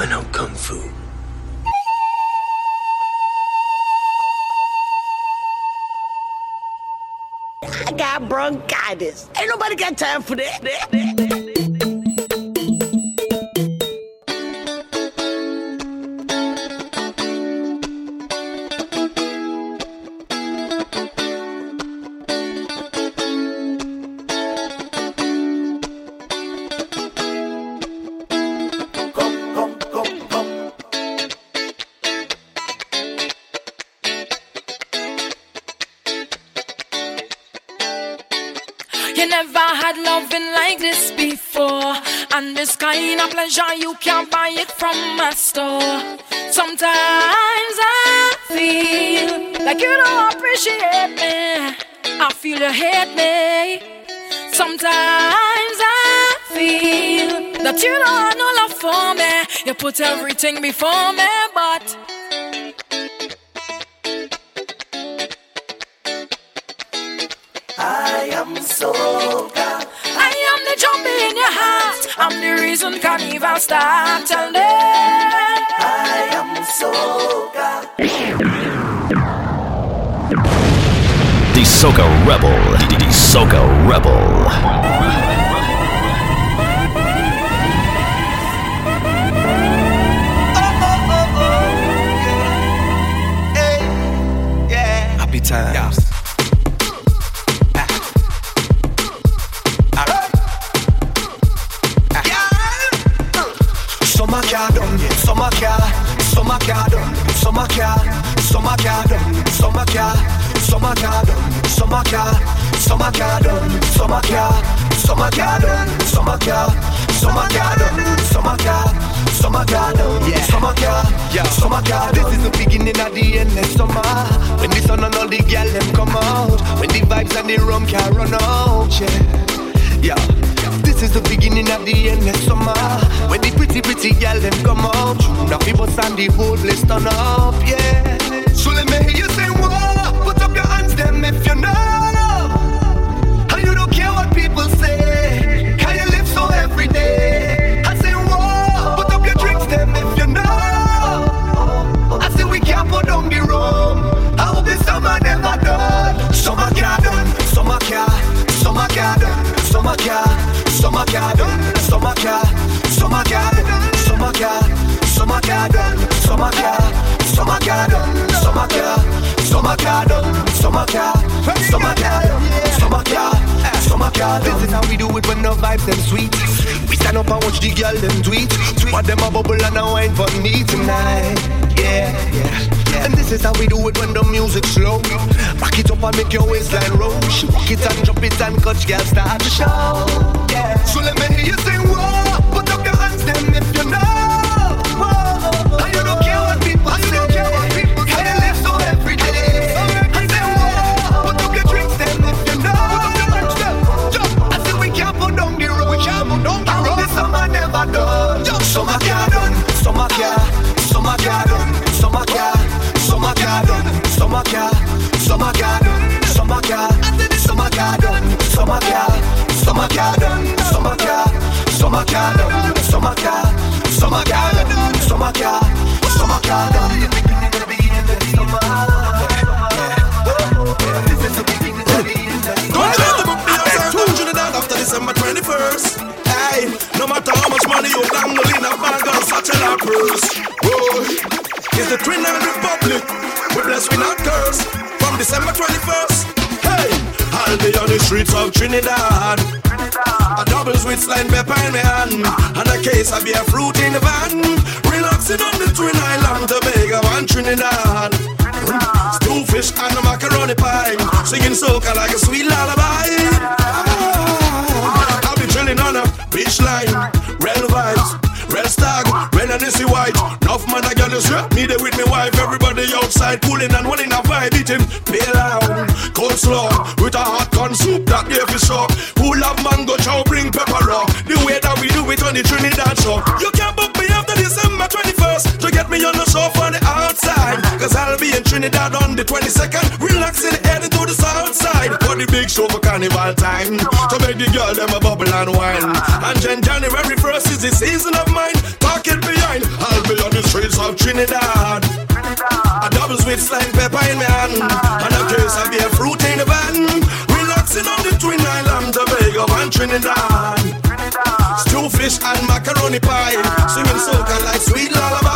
I know Kung Fu. I got bronchitis. Ain't nobody got time for that. Put everything before me, but. I am so I am the jump in your heart. I'm the reason carnival start. Tell them I am soca. The Soca Rebel. The Soca Rebel. Stand the whole place turn up, them a bubble and a wine for me tonight. Yeah, yeah. And this is how we do it when the music's slow. Back it up and make your waistline roll. She it and drop it and cut girl start to show. So let me hear you sing, whoa. Put up your hands, them if you know. Summer garden, summer car, summer garden, summer car, summer. The the the summer. This is the of the of the summer. After December 21st. Hey, no matter how much money you dangle in a bag or such a purse. Boy, it's the Trinidad Republic. We bless, we not curse. From December 21st. I'll be on the streets of Trinidad. Double sweet slime pepper in my hand, and a case of beer fruit in the van. Relaxing on the Twin Island, Tobago and Trinidad. Stew fish and a macaroni pie, singing soca like a sweet lullaby. Ah, I'll be chilling on a beach line, real vibes. Red stag, and see white. Enough man, I got this Me there with me wife. Everybody outside pulling and holding a vibe. Eating pelau, cold slaw with a hot corn soup that day for sure. Full of mango chow, bring pepper raw. The way that we do it on the Trinidad show. You can't book me after December 21st to get me on the show from the outside. Cause I'll be in Trinidad on the 22nd. Relaxing heading to the south side. For the big show for carnival time. To make the girl them a bubble and wine. And then January 1st is the season of mine. Park it behind. I'll be on the streets of Trinidad. Trinidad. I doubles with slime pepper in my hand. And a case of beer fruit Trinidad. Trinidad. Stew fish and macaroni pie. Singing soca like sweet lullaby.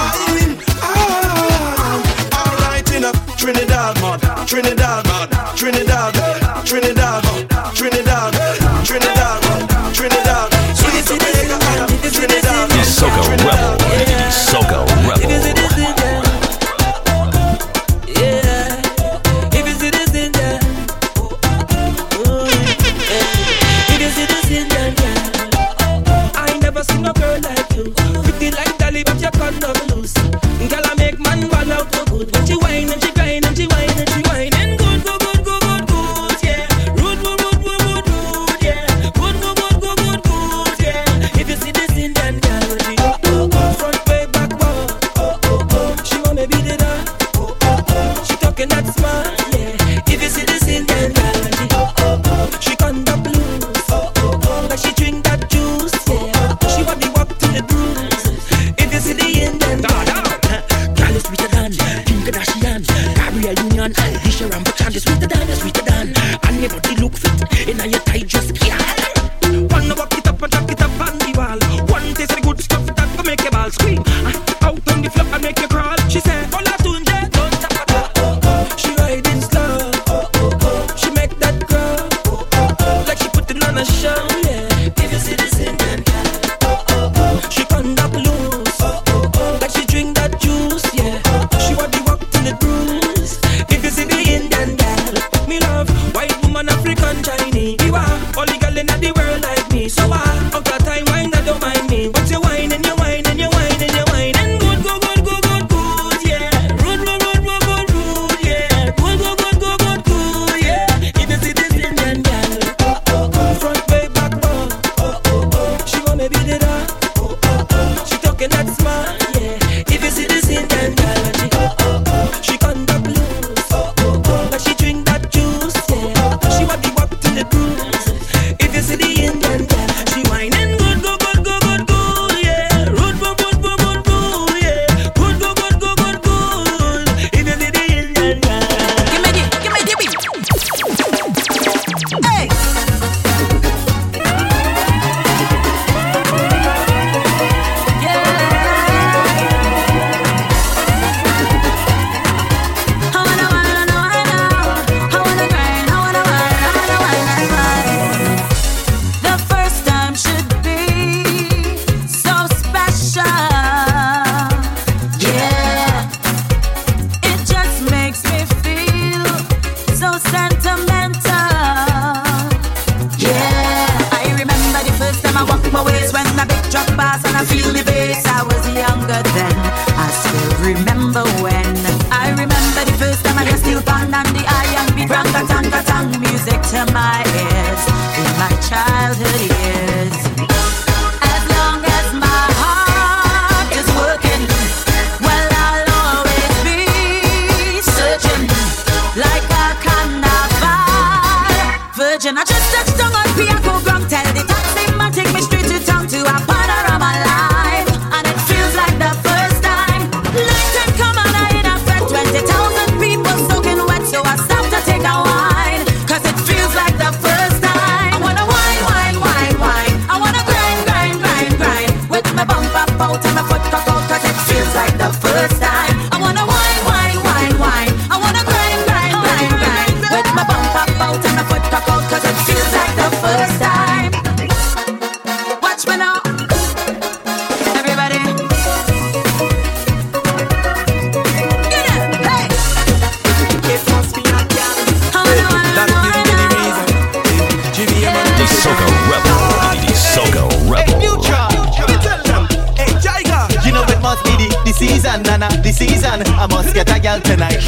I must get a girl tonight.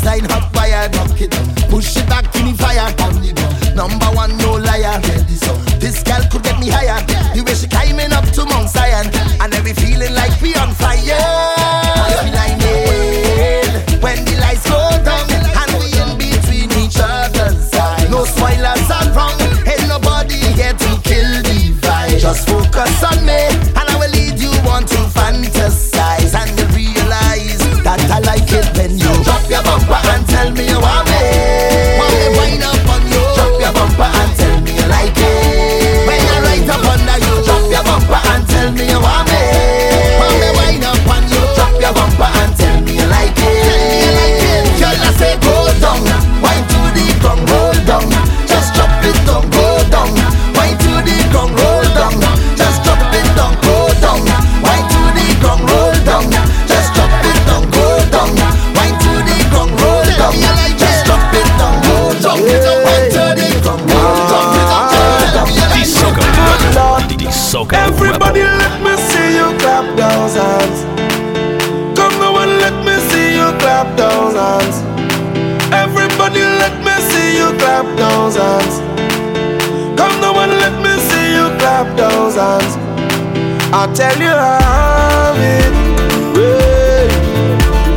Palestine hot fire bucket. Push it back in the fire on the Number one, no liar. Yeah, this, this girl could get me higher. The way she climbing up to Mount Zion, and every feeling like we on fire. When the lights slow down and we in between each other's eyes, no spoilers are wrong. Ain't nobody here to kill the vibe. Just focus on I'll tell you how it. Hey,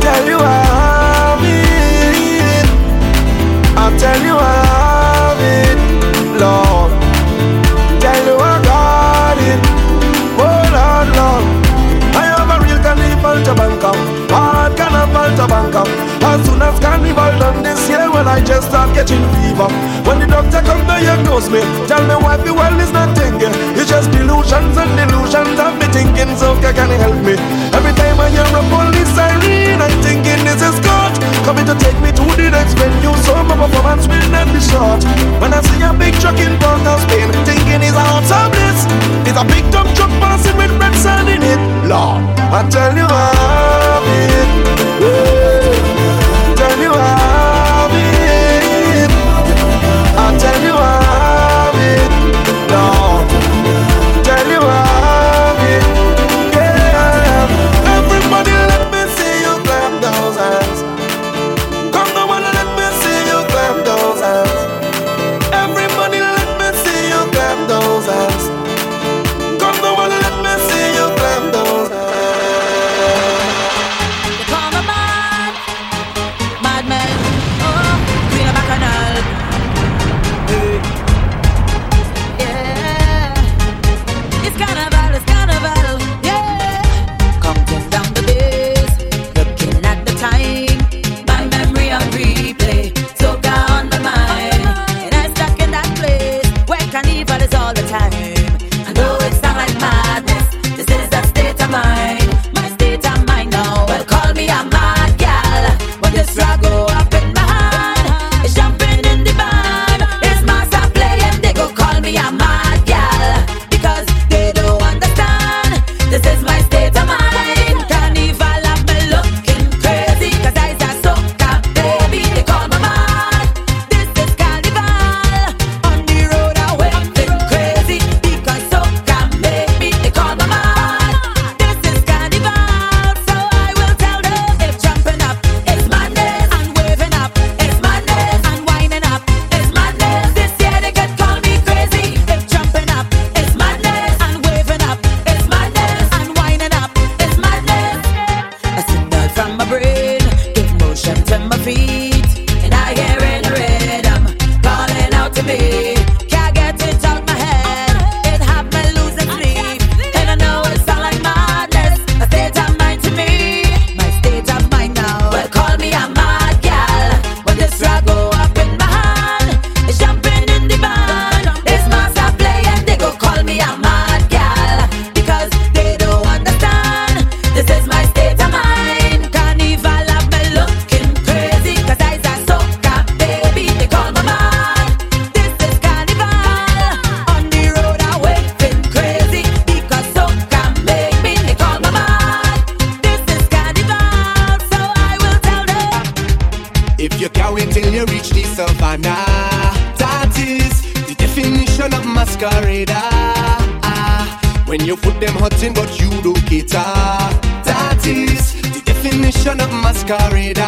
tell you how it. I'll tell you how it, Lord. Tell you I got it. Oh Lord, Lord. I have a real carnival to Bangkok. Hard carnival to Bangkok. As soon as carnival done this year and I just start getting fever. When the doctor come diagnose me, tell me why the world is not thinking. It's just delusions and delusions of me thinking, so can you help me? Every time I hear a police siren, I'm thinking this is God coming to take me to the next venue, so my performance will not be short. When I see a big truck in front of Spain, thinking it's a hot bliss. It's a big truck passing with red sun in it. Lord, I tell you, i masquerade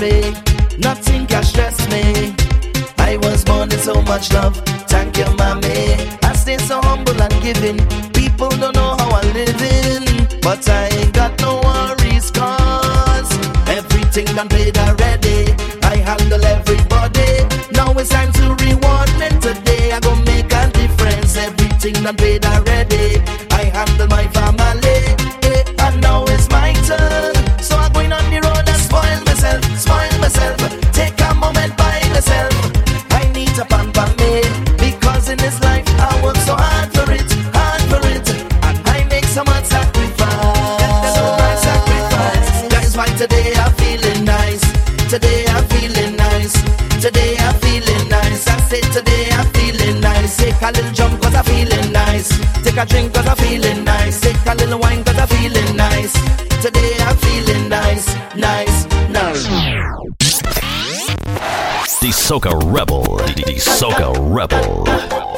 me, nothing can stress me. I was born to so much love, thank you, mommy. I stay so humble and giving. People don't know how I'm living, but I ain't got no worries, cause everything done paid already. I handle everybody. Now it's time to reward me today. I go make a difference. Everything done paid already. a little jump cause I'm feeling nice. Take a drink cause I'm feeling nice. Take a little wine cause I'm feeling nice. Today I'm feeling nice, nice, nice. The Soca Rebel. The Soca Rebel.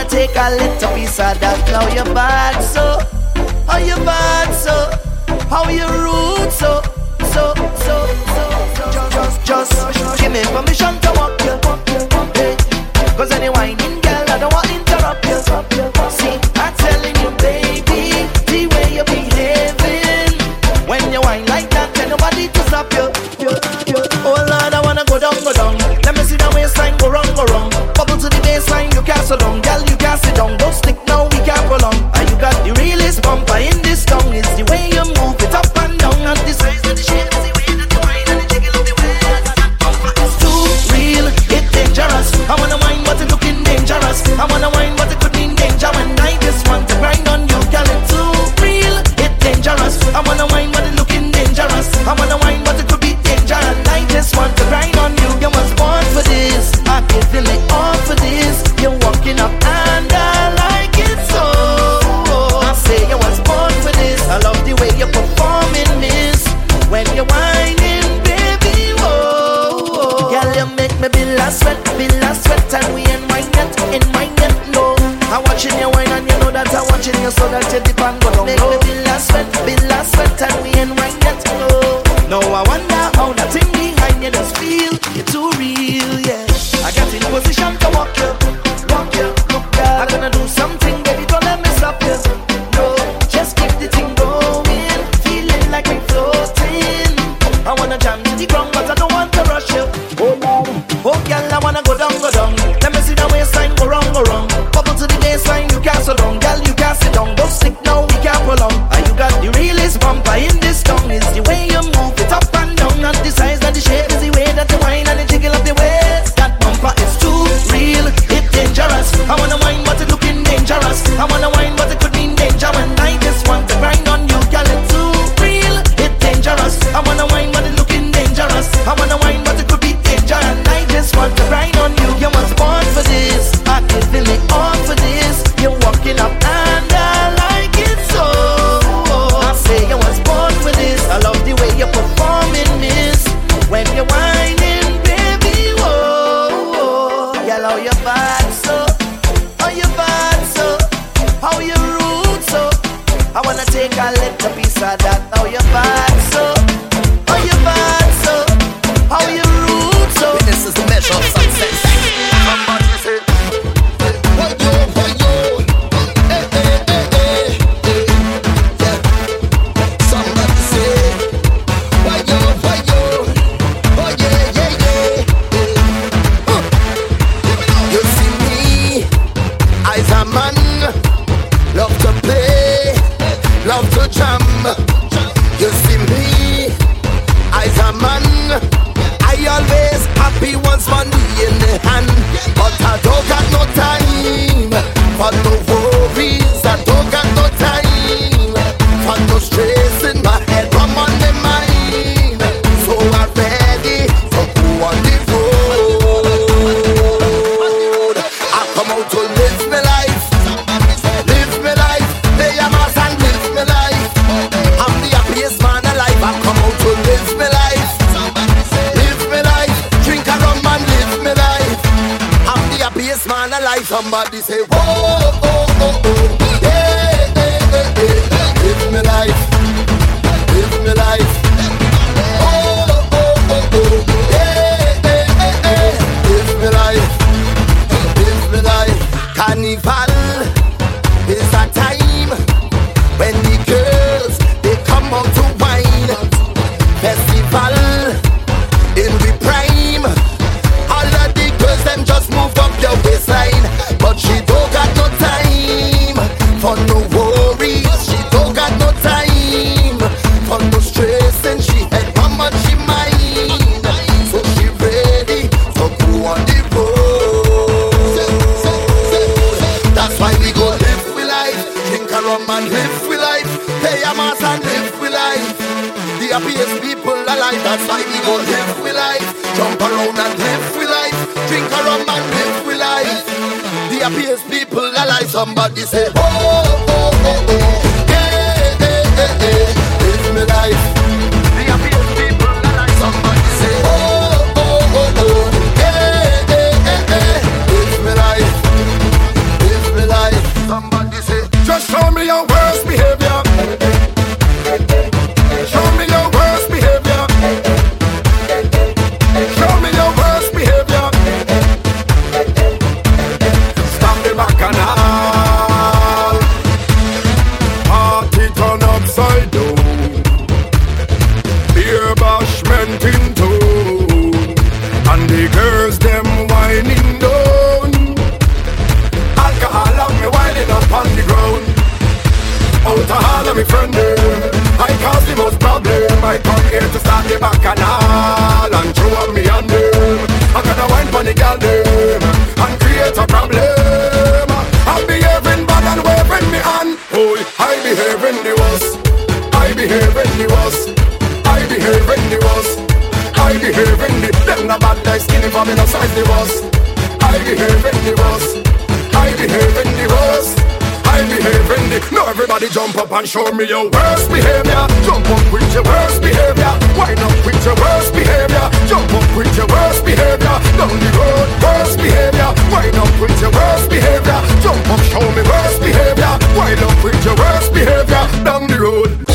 wanna take a little piece of that. Now you bad, so. How oh, you bad, so. How you rude, so. So, so, so, so. Just, just, just give me permission to walk you. Hey. Cause anyone. show me your worst behavior. Jump up with your worst behavior. Wind up with your worst behavior. Jump up with your worst behavior. Down the road, worst behavior. Wind up with your worst behavior. Jump up, show me worst behavior. Wind up with your worst behavior. Down the road.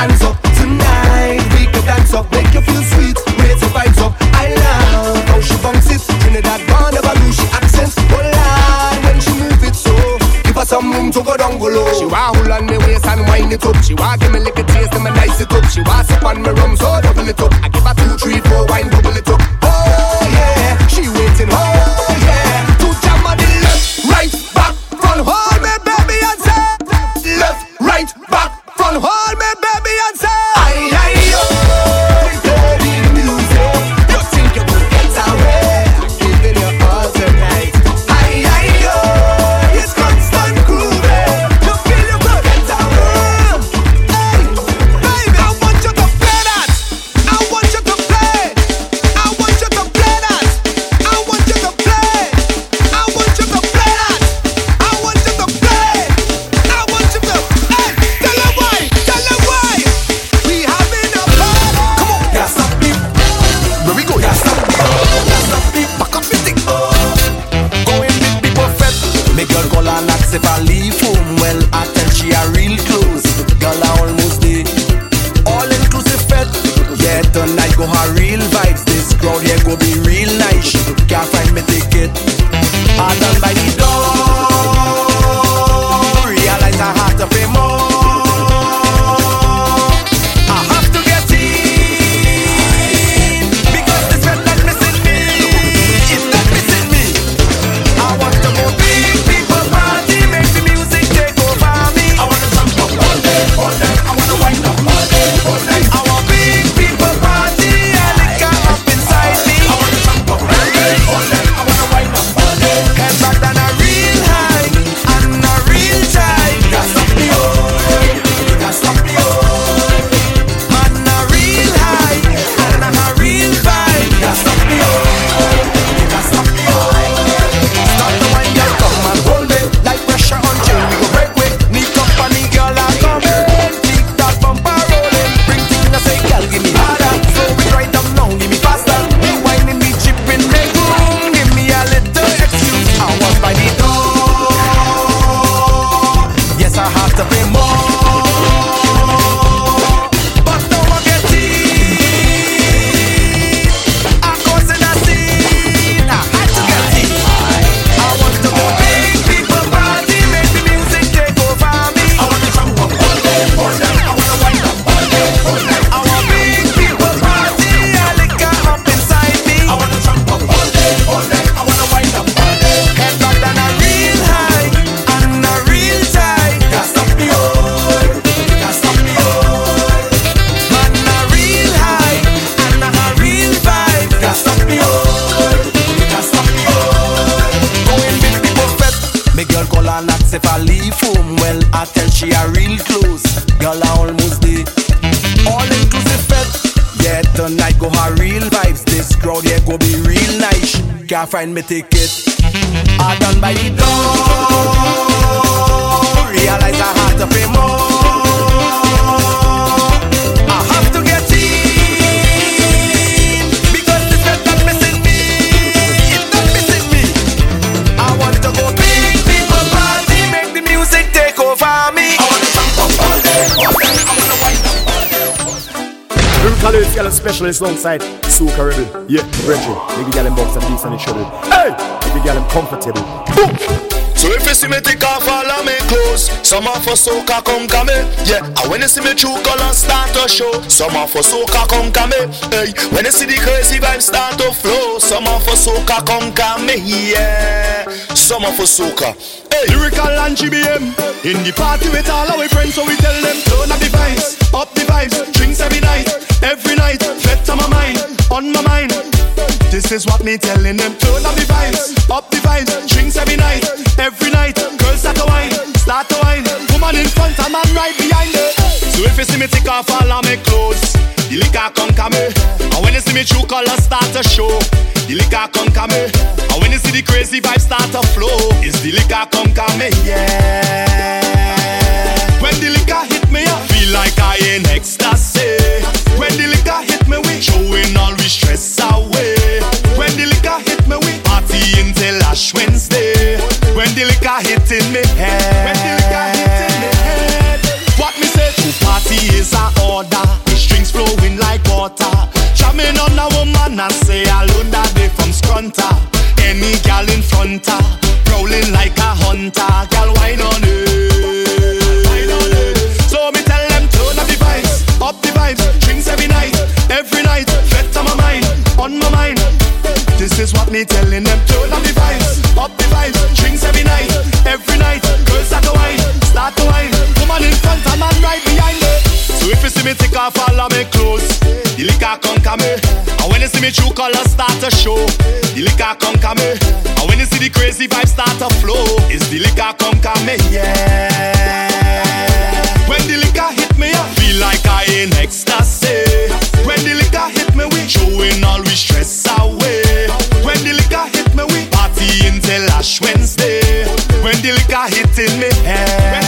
an, so mettez specialist alongside Soca Rebel. Yeah, Reggie. Make the gal them box and beats on the shoulder. Hey! Make the gal them comfortable. Boom! So if you see me take off all of my clothes, some of us soca come come Yeah, and when you see me true color start to show, some of us soca come come Hey, when you see the crazy vibes start to flow, some of us soca come come Yeah, some of us soca. Hey, Lyrical and GBM In the party with all our friends So we tell them turn up the vibes Up the vibes Drinks every night Every night on my mind On my mind. This is what me telling them Turn up the vibes Up the vibes Drinks every night. Every night Girls start to wine Start to wine Woman in front and man right behind. Her So if you see me take off all of my clothes The liquor come come. And when you see me true colors start to show The liquor come come. And when you see the crazy vibes start to flow It's the liquor come come yeah. When the liquor hit me I feel like I in ecstasy When the liquor hit me we throwing all we stress away. When the liquor hit me we party until Ash Wednesday. When the liquor hit in me head. When the liquor hit in me head. What me say? To party is a order. The strings flowing like water. Jamming on a woman and say alone that they from Scrunta Any gal in front her Prowling like a hunter. Gal wine on it is what me telling them. Turn up the vibes Up the vibes. Drinks every night Every night. Girls start to wine Start to wine. Woman in front and man right behind her So if you see me take off all of my clothes. The liquor come come And when you see me true colors start to show. The liquor come come And when you see the crazy vibes start to flow It's the liquor come come yeah. When the liquor hit me I feel like I in ecstasy. When the liquor hit me we throwing all we stress away Ash Wednesday When the liquor hit in me head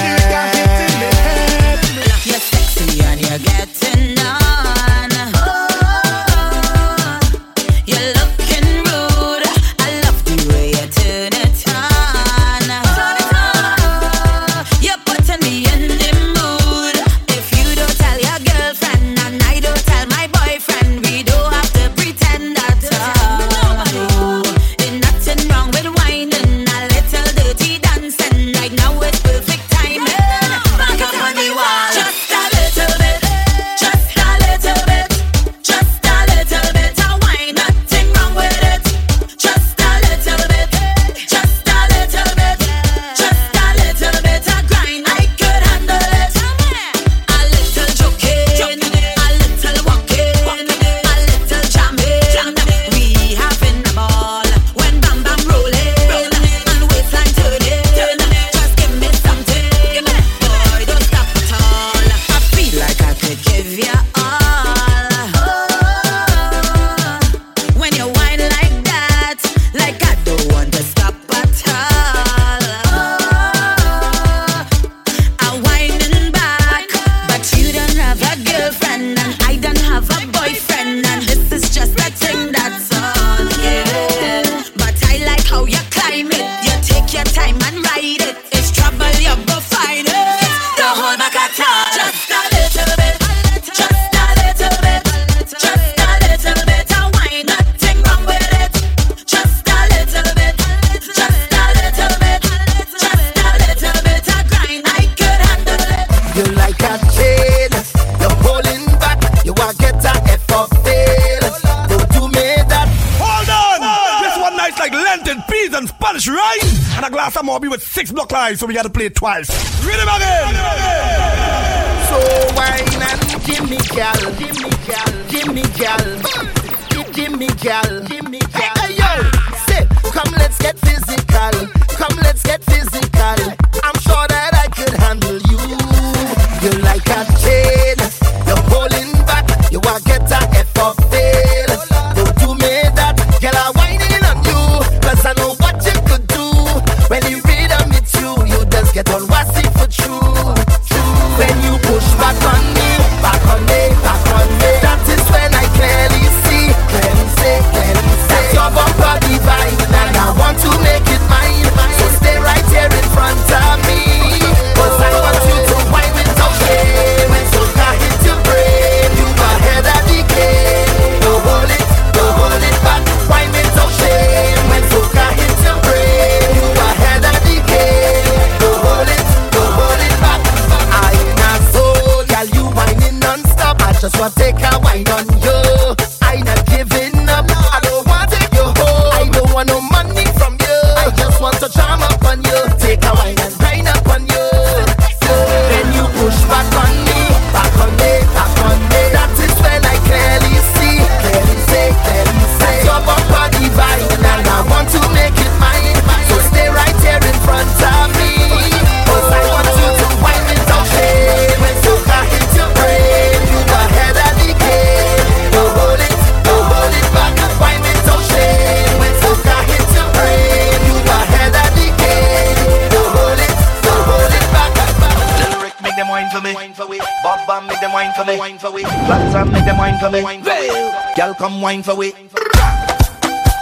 play twice. for we. Long time make them wine for me. Well, girl come wine for we.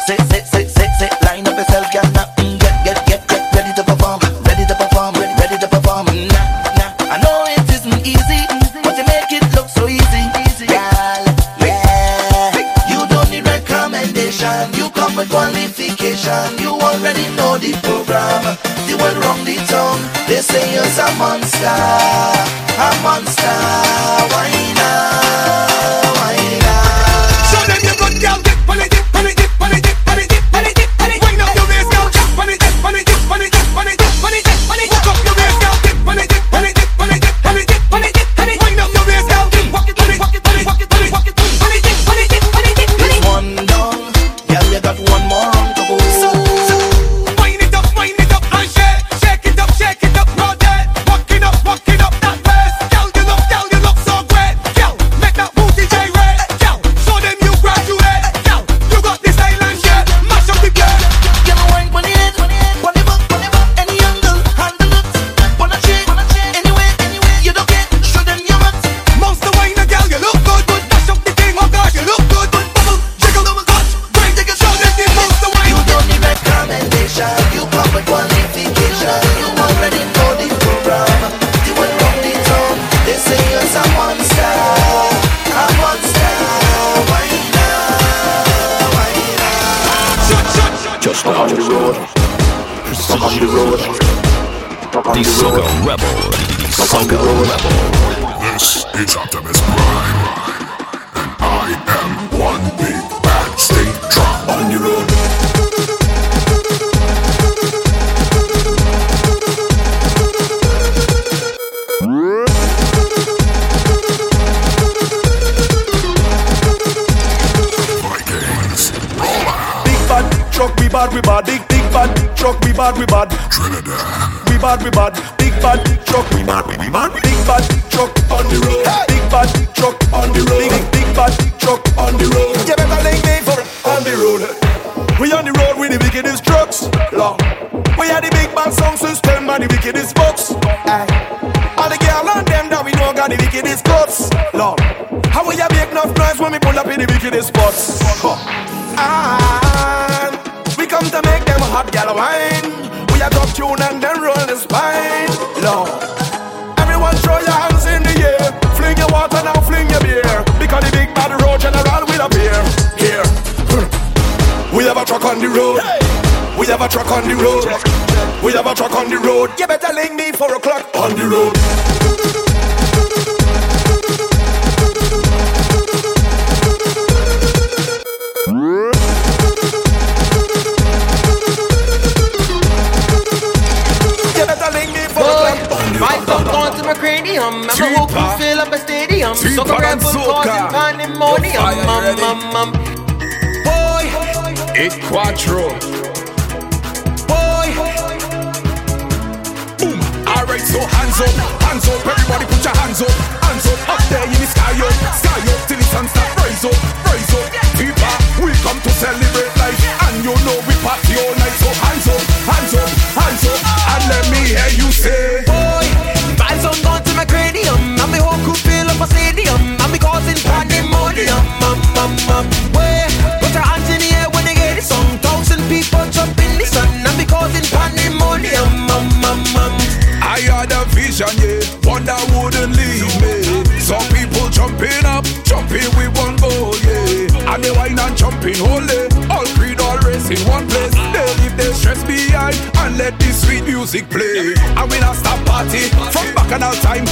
Sit, sit, sit, sit, sit. Line up yourself, girl. Now get, get, get, get ready to perform, ready to perform, ready, ready to perform. Nah, nah. I know it isn't easy, but you make it look so easy. Girl, yeah. You don't need recommendation. You come with qualification. You already know the program. The world round the tongue. They say you're a monster. Barbie road. music play. And we not stop party from back and all time.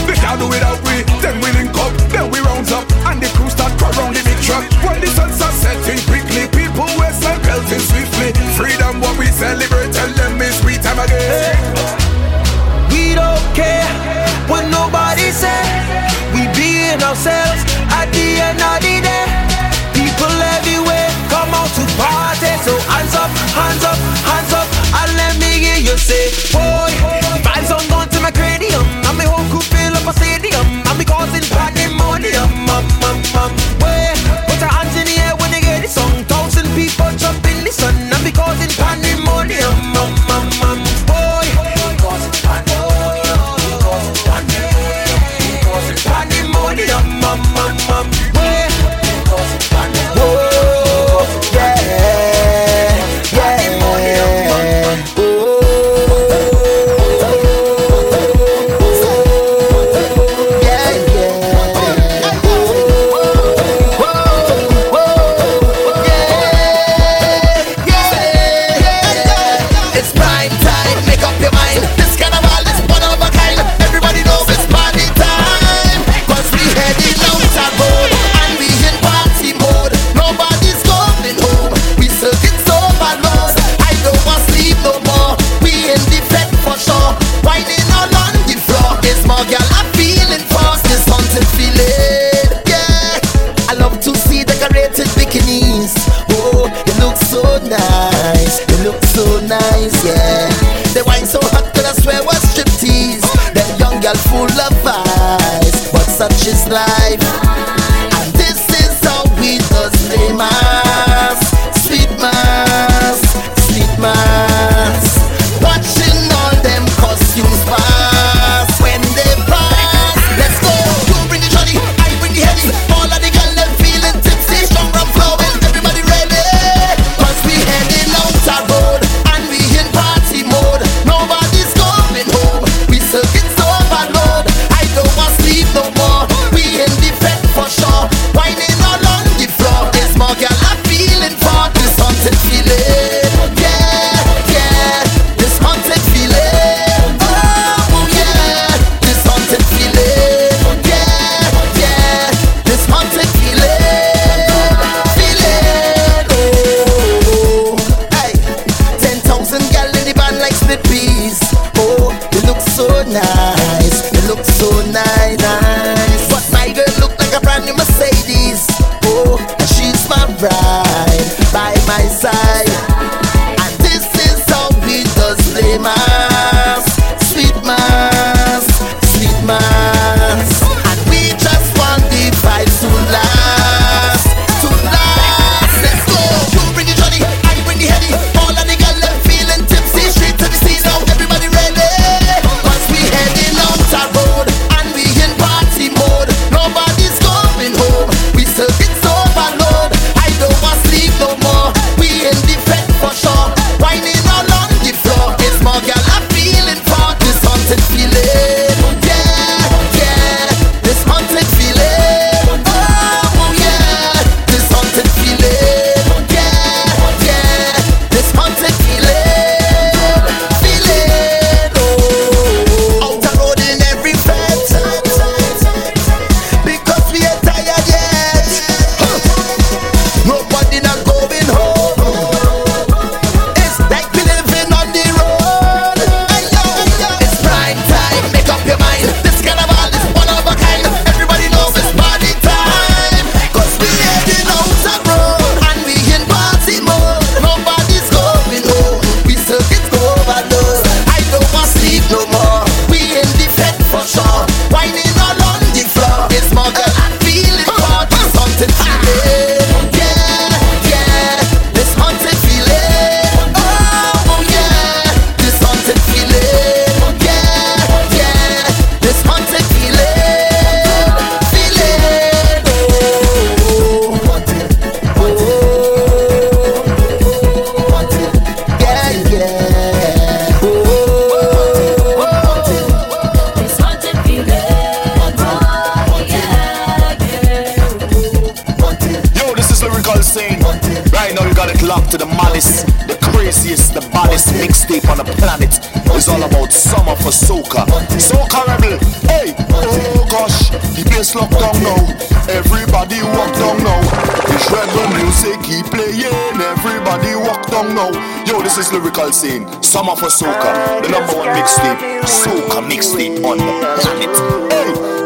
this is lyrical scene. Summer for soca, the number one mixtape. Soca mixtape on the planet. Hey.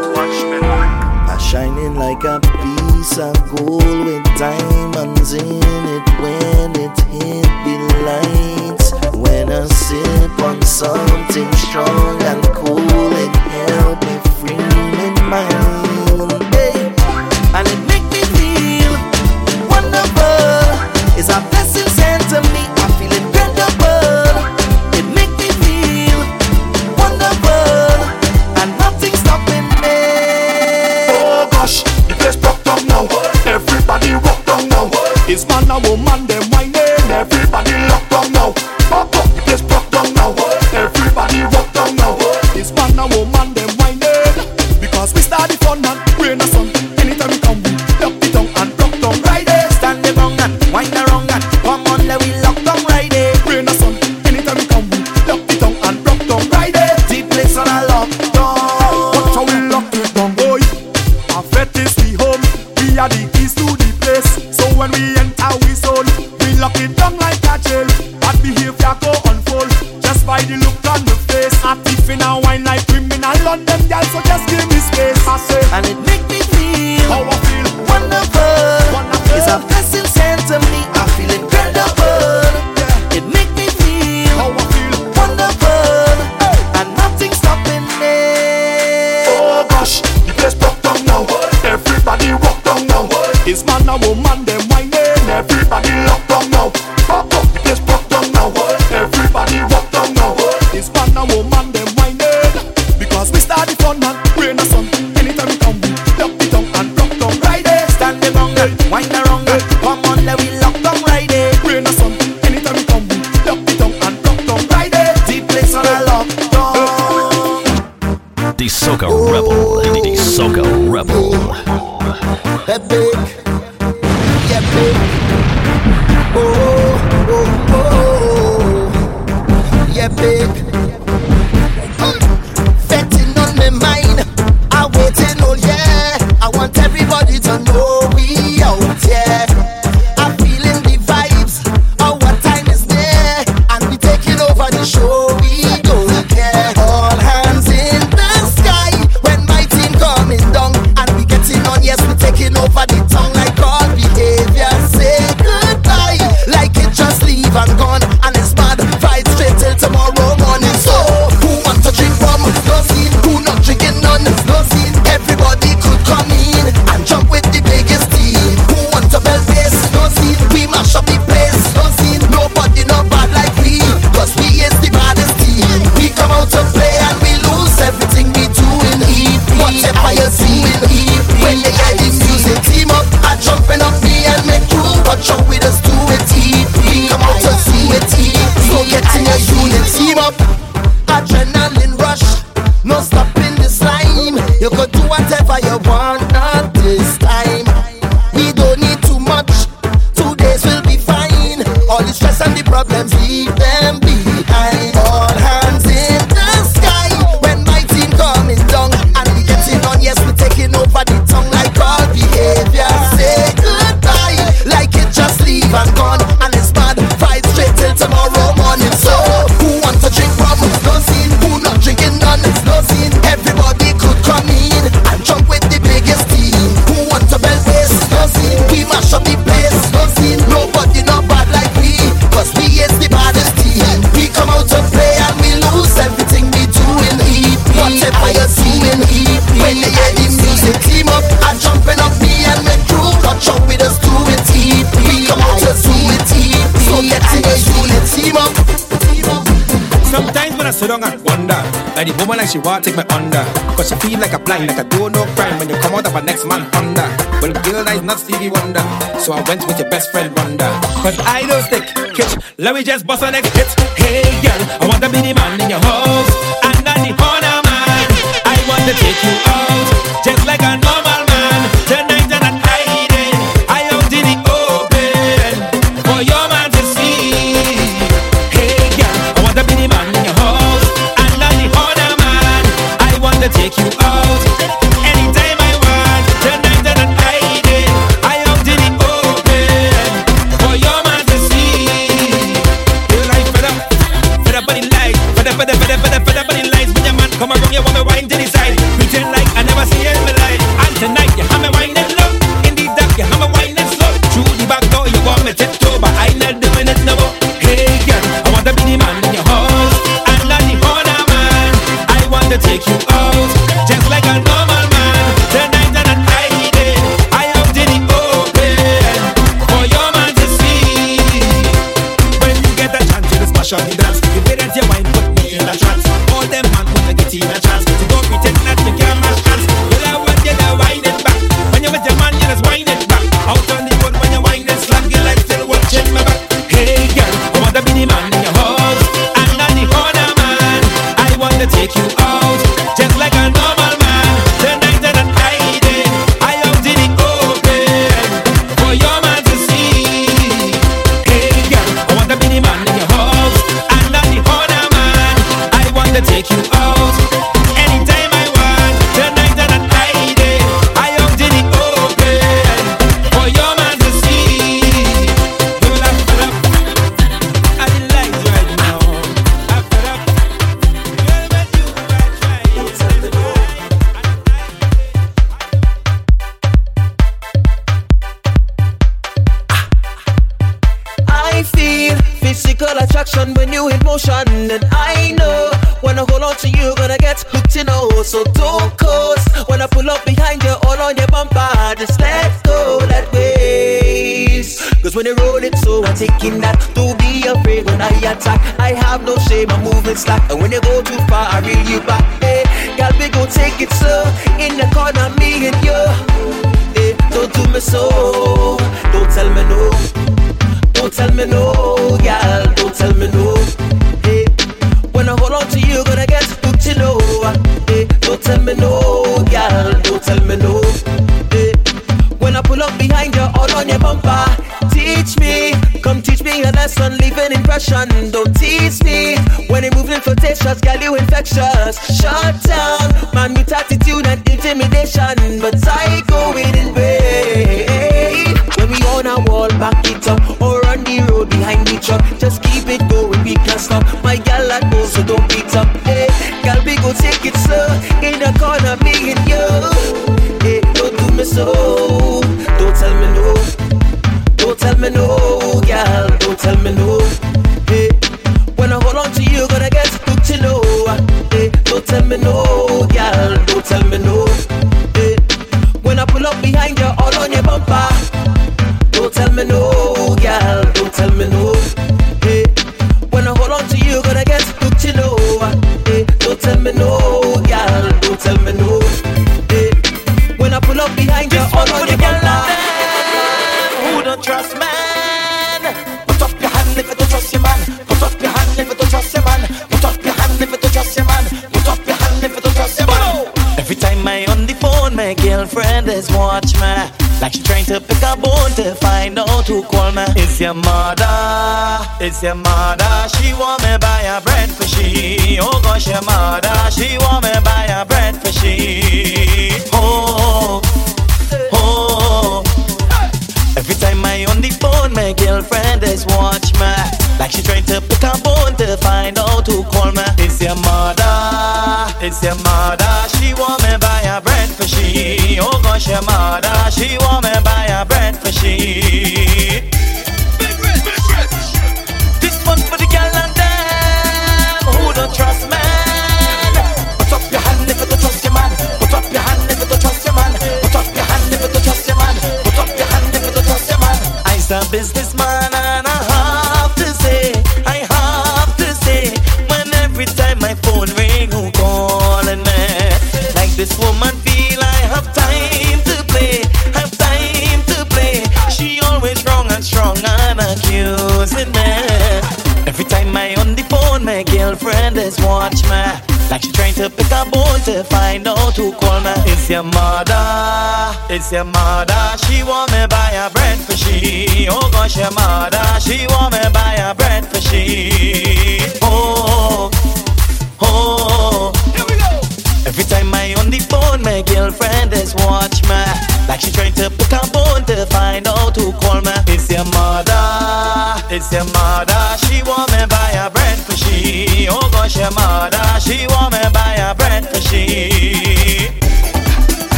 Shining like a piece of gold with diamonds in it when it hit the lights. When I sip on something strong. It's man or woman, them whining. Everybody locked down now. Pop up, the place down now. Everybody rock down now. It's man or woman, them whining. Because we start the fun man. we're not some. Anytime we come, we lock it down and rock down right there. Stand the bong, whine around, come on, let we lock down right there. We're not some. Anytime we come, we it down and rock down right there. The place on a lock down. Rebel. That big Now the woman like she want take me under. Cause she feel like a blind, like I do no crime. When you come out of a next man under. Well, girl, is not Stevie Wonder. So I went with your best friend Wonder. Cause I don't stick, catch. Let me just bust an next hit. Hey girl, I wanna be the man in your house. And not the corner man. I wanna take you. Shame, slack. And when you go too far, I reel you back. Hey, girl, we gon' take it slow. In the corner, me and you. Hey, don't do me so. Don't tell me no. Don't tell me no, girl. Don't tell me no. Hey, when I hold on to you, gonna get hooked, you know. Hey, don't tell me no, girl. Don't tell me no. Hey, when I pull up behind you, all on your bumper. Teach me, come teach me a lesson, leave an impression. Girl, you your mother, it's your mother. She want me buy a bread for she. Oh gosh, your mother, she want me buy a bread for she. Oh, oh. Every time I on the phone, my girlfriend is watch me. Like she trying to pick a bone to find out who call me. It's your mother, it's your mother. She want me buy a bread for she. Oh gosh, your mother, she want me buy a bread for she. I's a businessman and I have to say, I have to say, when every time my phone ring, who calling me? Like this woman feel I have time to play, have time to play. She always wrong and strong and accusing me. Every time I on the phone, my girlfriend is watch me. Like she trying to pick a bone to find out who call me. It's your mother, it's your mother. She want me buy a bread for she. Oh gosh, your mother, she want me buy a bread for she. Oh, oh. Here we go. Every time I on the phone, my girlfriend is watch me. Like she trying to pick a bone to find out who call me. It's your mother, it's your mother. She want me buy a bread for she. Oh want me buy a bread for she.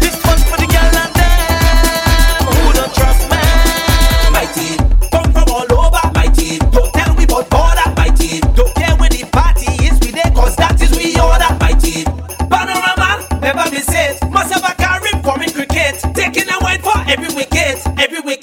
This one for the girl and them who don't trust man. My team come from all over. My team don't tell we about border. My team don't care when the party is we there, cause that is we order. My team panorama never miss it. Must have a carry for in cricket, taking a wine for every wicket, every wicket.